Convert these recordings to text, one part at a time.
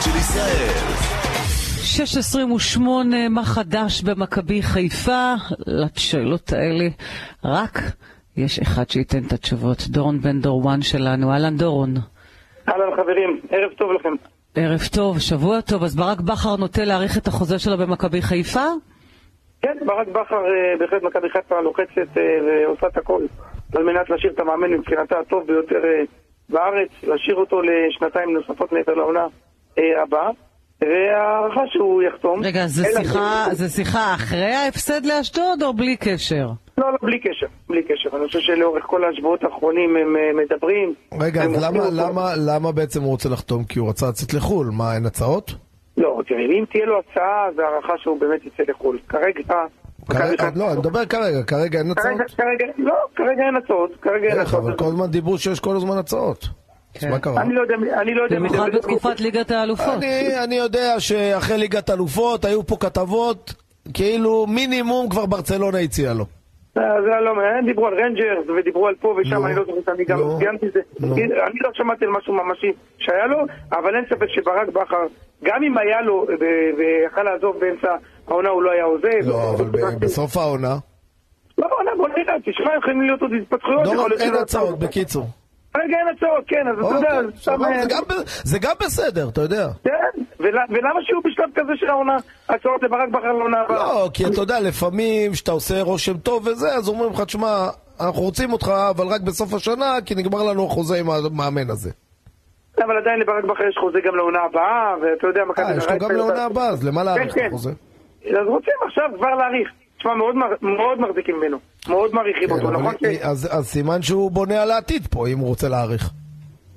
של ישראל. 6.28, מה חדש במכבי חיפה? לשאלות האלה רק יש אחד שייתן את התשובות. דורון בן דורואן שלנו. אהלן דורון. אהלן חברים, ערב טוב לכם. ערב טוב, שבוע טוב. אז ברק בכר נוטה להאריך את החוזה שלו במכבי חיפה? כן, ברק בכר, אה, בהחלט מכבי חיפה לוחצת אה, ועושה את הכל על מנת להשאיר את המאמן מבחינתה הטוב ביותר אה, בארץ, להשאיר אותו לשנתיים נוספות מעבר לעונה אה, הבאה, וההערכה שהוא יחתום. רגע, זה אלא- שיחה, זה שיחה אחרי ההפסד לאשדוד או בלי קשר? לא, לא, בלי קשר, בלי קשר. אני חושב שלאורך כל השבועות האחרונים הם אה, מדברים. רגע, הם אז למה. למה, למה בעצם הוא רוצה לחתום? כי הוא רצה לצאת לחו"ל. מה, אין הצעות? לא, תראה, אם תהיה לו הצעה, אז ההערכה שהוא באמת יצא לחו"ל. כרגע... כרגע, לא, אני מדבר כרגע, כרגע אין הצעות. כרגע, כרגע, לא, כרגע אין הצעות, כרגע אין איך, הצעות. אבל כל הזמן דיברו שיש כל הזמן הצעות. אז כן. מה קרה? אני לא יודע, אני לא יודע... מי במיוחד בתקופת ליגת האלופות. אני, אני יודע שאחרי ליגת אלופות היו פה כתבות, כאילו מינימום כבר ברצלונה הציעה לו. אה, זה לא, הם דיברו על רנג'רס ודיברו על פה ושם, לא, אני לא זוכר שאני גם לא, ציינתי את זה. לא. אני לא שמעתי על משהו ממשי שהיה לו, אבל אין ספק שברק בכר, גם אם היה לו ויכל לעזוב באמצע העונה, הוא לא היה עוזב. לא, אבל בסוף העונה... לא, בוא נראה, תשמע, יכולים להיות עוד התפתחויות. אין הצעות, בקיצור. רגע, אין הצעות, כן, אז אתה יודע, אוקיי, אה, זה גם בסדר, אתה יודע. כן, ול- ולמה שיהיו בשלב כזה של העונה הצעות לברק בכר לעונה הבאה? לא, כי אתה יודע, לפעמים כשאתה עושה רושם טוב וזה, אז אומרים לך, תשמע, אנחנו רוצים אותך, אבל רק בסוף השנה, כי נגמר לנו החוזה עם המאמן הזה. אבל עדיין לברק בכר יש חוזה גם לעונה הבאה, ואתה יודע, מכבי אה, יש לו גם לעונה הבאה, אז למה להאריך את כן, כן. החוזה? אז רוצים עכשיו כבר להאריך. תשמע, מאוד, מאוד מחזיקים ממנו. מאוד מעריכים כן, אותו, נכון? אז סימן שהוא בונה על העתיד פה, אם הוא רוצה להאריך.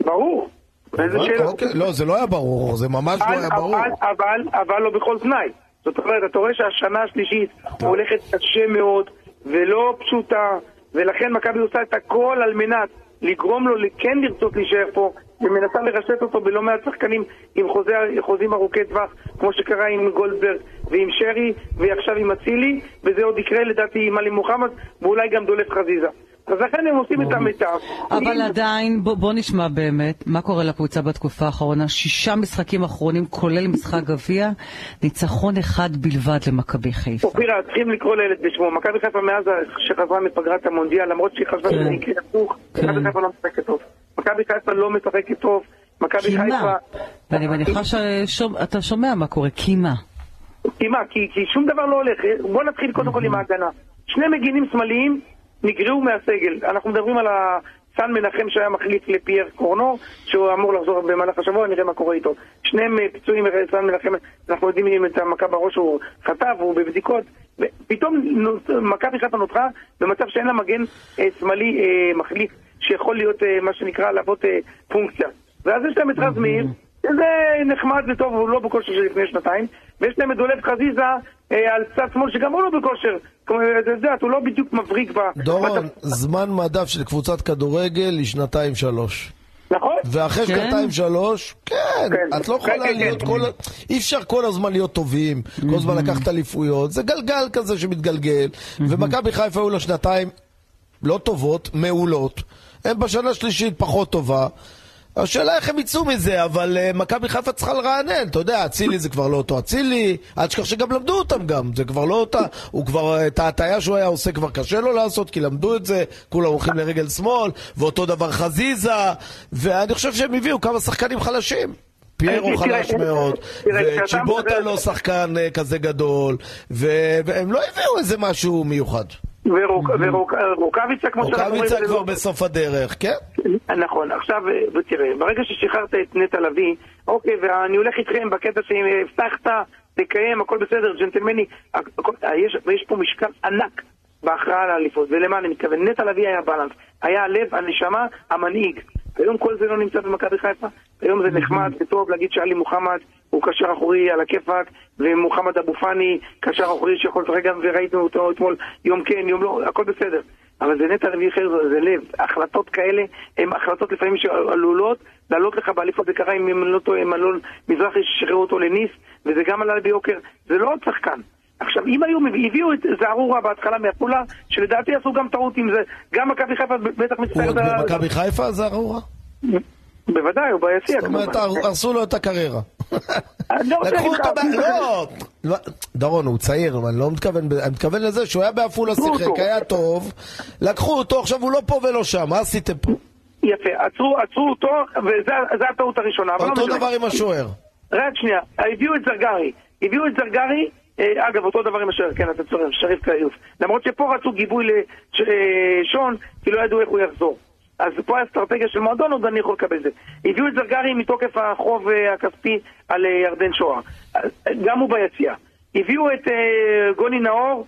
ברור. איזה אבל- שאלה. אוקיי, לא, זה לא היה ברור, זה ממש לא היה ברור. אבל, אבל, אבל לא בכל תנאי. זאת אומרת, אתה רואה שהשנה השלישית הולכת קשה מאוד ולא פשוטה, ולכן מכבי עושה את הכל על מנת לגרום לו כן לרצות להישאר פה, ומנסה לרשת אותו בלא מעט שחקנים עם חוזה, חוזים ארוכי טווח, כמו שקרה עם גולדברג ועם שרי, ועכשיו עם אצילי, וזה עוד יקרה לדעתי עם עלי מוחמד, ואולי גם דולף חזיזה. אז לכן הם עושים את המיטב. אבל אם- עדיין, בוא, בוא נשמע באמת, מה קורה לקבוצה בתקופה האחרונה? שישה משחקים אחרונים, כולל משחק גביע, ניצחון אחד בלבד למכבי חיפה. אופירה, צריכים לקרוא לילד בשמו. מכבי חיפה מאז שחזרה מפגרת המונדיאל, למרות שהיא חשבה כן. יקרה הפוך, כן. מכבי חיפה לא משחקת טוב. מכבי חיפה לא משחקת טוב. מכבי כי חיפה... מה? ואני מניחה שאתה שומע מה קורה, כי מה? כי מה? כי, כי שום דבר לא הולך. בוא נתחיל קודם כל עם ההגנה. שני מגינים שמאליים נגרעו מהסגל. אנחנו מדברים על סן מנחם שהיה מחליף לפייר קורנו, שהוא אמור לחזור במהלך השבוע, נראה מה קורה איתו. שניהם אה, פצועים, סן מנחם, אנחנו יודעים אם את המכה בראש הוא חטף, הוא בבדיקות. ופתאום נו- מכבי חיפה נותרה במצב שאין לה מגן אה, שמאלי אה, מחליף, שיכול להיות מה שנקרא להוות פונקציה. ואז יש להם את רז מאיר, שזה נחמד וטוב, הוא לא בכושר של לפני שנתיים, ויש להם את דולב חזיזה אה, על צד שמאל, שגם הוא לא בכושר. כלומר, אתה יודע, הוא לא בדיוק מבריק ב... דורון, בת- זמן מדף של קבוצת כדורגל היא שנתיים שלוש. נכון? ואחרי כן? שנתיים שלוש, כן, כן. את לא כן, יכולה כן, להיות כן. כל... ה- אי אפשר כל הזמן להיות טובים, כל הזמן לקחת אליפויות, זה גלגל כזה שמתגלגל, ומכבי חיפה היו לה שנתיים לא טובות, מעולות, הם בשנה השלישית פחות טובה. השאלה איך הם יצאו מזה, אבל uh, מכבי חיפה צריכה לרענן, אתה יודע, אצילי זה כבר לא אותו אצילי, אל תשכח שגם למדו אותם גם, זה כבר לא אותה, הוא כבר, את ההטעיה שהוא היה עושה כבר קשה לו לעשות, כי למדו את זה, כולם הולכים לרגל שמאל, ואותו דבר חזיזה, ואני חושב שהם הביאו כמה שחקנים חלשים. פיירו חלש מאוד, וצ'יבוטה לא שחקן אה, כזה גדול, והם לא הביאו איזה משהו מיוחד. ורוקאביצה, כמו שאנחנו רואים... רוקאביצה כבר לא- בסוף הדרך, כן? נכון, עכשיו, אה, תראה, ברגע ששחררת את נטע לביא, אוקיי, ואני הולך איתכם בקטע שהבטחת, תקיים, הכל בסדר, ג'נטלמני, אה, יש, פה משקל ענק בהכרעה על האליפות, ולמה אני מתכוון? נטע לביא היה בלנס, היה הלב, הנשמה, המנהיג. היום כל זה לא נמצא במכבי חיפה, היום זה נחמד וטוב להגיד שאלי מוחמד הוא קשר אחורי על הכיפאק, ומוחמד אבו פאני קשר אחורי שיכול לשחק גם, וראינו אותו אתמול יום כן, יום לא, הכל בסדר. אבל זה נטע לביא אחר, זה- לב. החלטות כאלה הן החלטות לפעמים שעלולות לעלות לך באליפות, זה קרה אם אני לא טועה, עם אלון מזרחי ששחרר אותו לניס, וזה גם עלה ביוקר. זה לא עוד שחקן. עכשיו, אם היו, הביאו את זערורה בהתחלה מעפולה, שלדעתי עשו גם טעות עם זה, גם מכבי חיפה בטח הוא מצטערת... עוד במכבי חיפה זה ארורה? בוודאי, הוא ביציע זאת אומרת, כמובן. הרסו לו את הקריירה. לא לקחו אותו, ב- לא, לא, דורון, הוא צעיר, אני לא מתכוון, אני מתכוון לזה שהוא היה בעפולה שיחק. היה טוב, לקחו אותו, עכשיו הוא לא פה ולא שם, מה עשיתם פה? יפה, עצרו, עצרו אותו, וזו הטעות הראשונה. לא אותו. דבר עם השוער. רק שנייה, הביאו את זרגרי, הביאו את זרגרי, אה, אגב, אותו דבר עם השוער, כן, אתה צורף, שריף כיוף. למרות שפה רצו גיבוי לשון, כי לא ידעו איך הוא יחזור. אז פה האסטרטגיה של מועדון, עוד אני יכול לקבל את זה. הביאו את זרגרי מתוקף החוב אה, הכספי על אה, ירדן שואה. אה, גם הוא ביציע. הביאו את גוני נאור,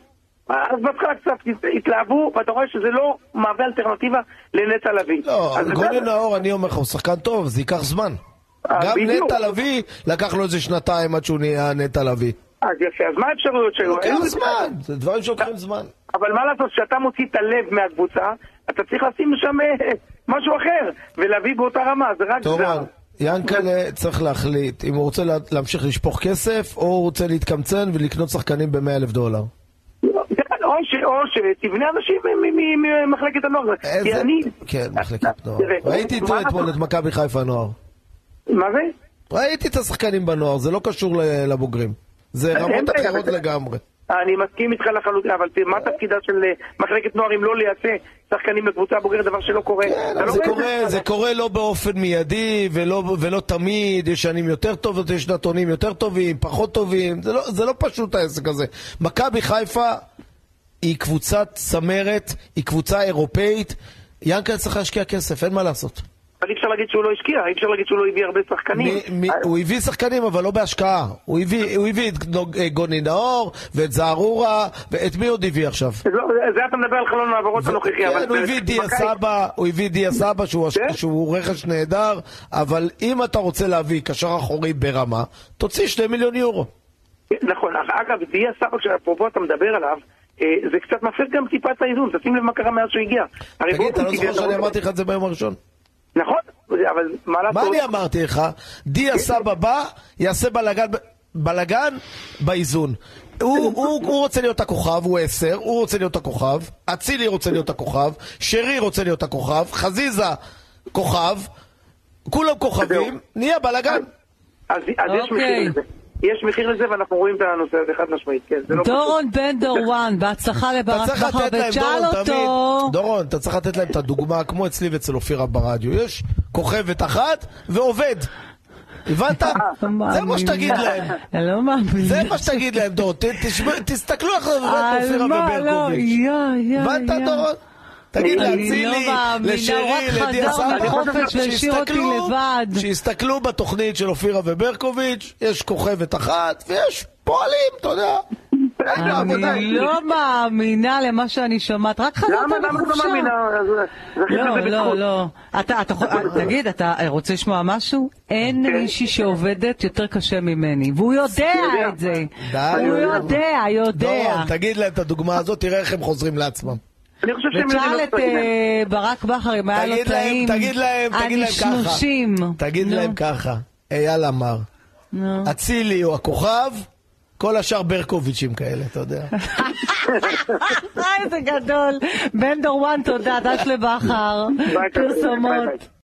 אז בהתחלה קצת התלהבו, ואתה רואה שזה לא מהווה אלטרנטיבה לנטע לביא. לא, זה- נאור, אני אומר לך, הוא שחקן טוב, זה ייקח זמן. גם. נטע לביא, לקח לו איזה שנתיים עד שהוא נהיה נטע לביא. אז יפה, אז מה האפשרויות שלו? לוקח זמן, זה דברים שלוקחים זמן. אבל מה לעשות, כשאתה מוציא את הלב מהקבוצה, אתה צריך לשים שם אה, משהו אחר, ולהביא באותה רמה, זה רק זר. ינקלה צריך להחליט אם הוא רוצה לה- להמשיך לשפוך כסף, או הוא רוצה להתקמצן ולקנות שחקנים ב-100 אלף דולר. או ש- או שתבנה אנשים ממחלקת הנוער. איזה... כן, מחלקת נוער. תראה, ראיתי אתמול? את מכבי חיפה נוער. מה זה? ראיתי את השחקנים בנוער, זה לא קשור לבוגרים. זה רמות אחרות לגמרי. אני מסכים איתך לחלוטין, אבל מה תפקידה של אה, מחלקת נוער אם לא לייצא שחקנים לקבוצה בוגרת, דבר שלא קורה? כן, זה קורה, זה קורה לא באופן מיידי ולא, תמיד, יש שנים יותר טובות, יש נתונים יותר טובים, פחות טובים, זה לא, זה לא פשוט העסק הזה. מכבי חיפה היא קבוצת צמרת, היא קבוצה אירופאית, ינקל צריך להשקיע כסף, אין מה לעשות. אבל אי אפשר להגיד שהוא לא השקיע, אי אפשר להגיד שהוא לא הביא הרבה שחקנים. מי- מי- הוא הביא שחקנים, אבל לא בהשקעה. הוא הביא, הוא הביא את אה, גוני נאור, ואת זערורה, ואת מי עוד הביא עכשיו? זה לא- זה אתה מדבר על חלון העברות הנוכחי. כן, הוא הביא דיה סבא, הוא הביא דיה סבא שהוא, כן. שהוא רכש נהדר, אבל אם אתה רוצה להביא קשר אחורי ברמה, תוציא שני מיליון יורו. נכון, אגב, דיה סבא, כשאפרופו אתה מדבר עליו, אה, זה קצת מפר גם טיפה את האיזון, תשים לב מה קרה מאז שהוא הגיע. תגיד, אתה לא זוכר שאני אתה- אמרתי לך את זה ביום הראשון? נכון, אבל מה לעשות? מה אני אמרתי לך? דיה סבא בא, יעשה בלאגן, בלאגן באיזון. הוא, הוא, הוא רוצה להיות הכוכב, הוא עשר, הוא רוצה להיות הכוכב, אצילי רוצה להיות הכוכב, שרי רוצה להיות הכוכב, חזיזה כוכב, כולם כוכבים, נהיה בלאגן. אז אז יש אוקיי. מחיר לזה. יש מחיר לזה ואנחנו רואים את הנושא הזה חד משמעית, כן. זה לא פשוט. דורון בן דורואן, בהצלחה לברק בכר, ותשאל דורון, אותו. תמיד, דורון, אתה צריך לתת להם את הדוגמה, כמו אצלי ואצל אופירה ברדיו, יש כוכבת אחת ועובד. הבנת? זה מה שתגיד להם. אני לא מאמין. זה מה שתגיד להם, תשמע- תסתכלו איך זה עובד אופירה מה? לא, וברקוביץ'. יא, הבנת. דורון? תגיד לאצילי, לא לשרי, לדיה סבא, שיסתכלו- בתוכנית של אופירה וברקוביץ', יש כוכבת אחת ויש פועלים, אתה יודע. אני לא מאמינה למה שאני שומעת, רק חזרת למה למה אתה לא בחופשה. מאמינה? לא, לא. לא. אתה, תגיד, אתה רוצה לשמוע משהו? אין כן. מישהי שעובדת יותר קשה ממני, והוא יודע. את זה. הוא יודע, יודע. דורון, תגיד להם את הדוגמה הזאת, תראה איך הם חוזרים לעצמם. אני חושב שהם יודעים ותשאל לעשות את את זה. אה, ברק בכר אם היה לו תגיד להם, טעים. תגיד להם, תגיד להם ככה. הנשנושים. תגיד להם ככה. אייל אמר. אצילי הוא הכוכב, כל השאר ברקוביצ'ים כאלה, אתה יודע. איזה גדול. בן דורואן, תודה, דש לבכר. פרסומות.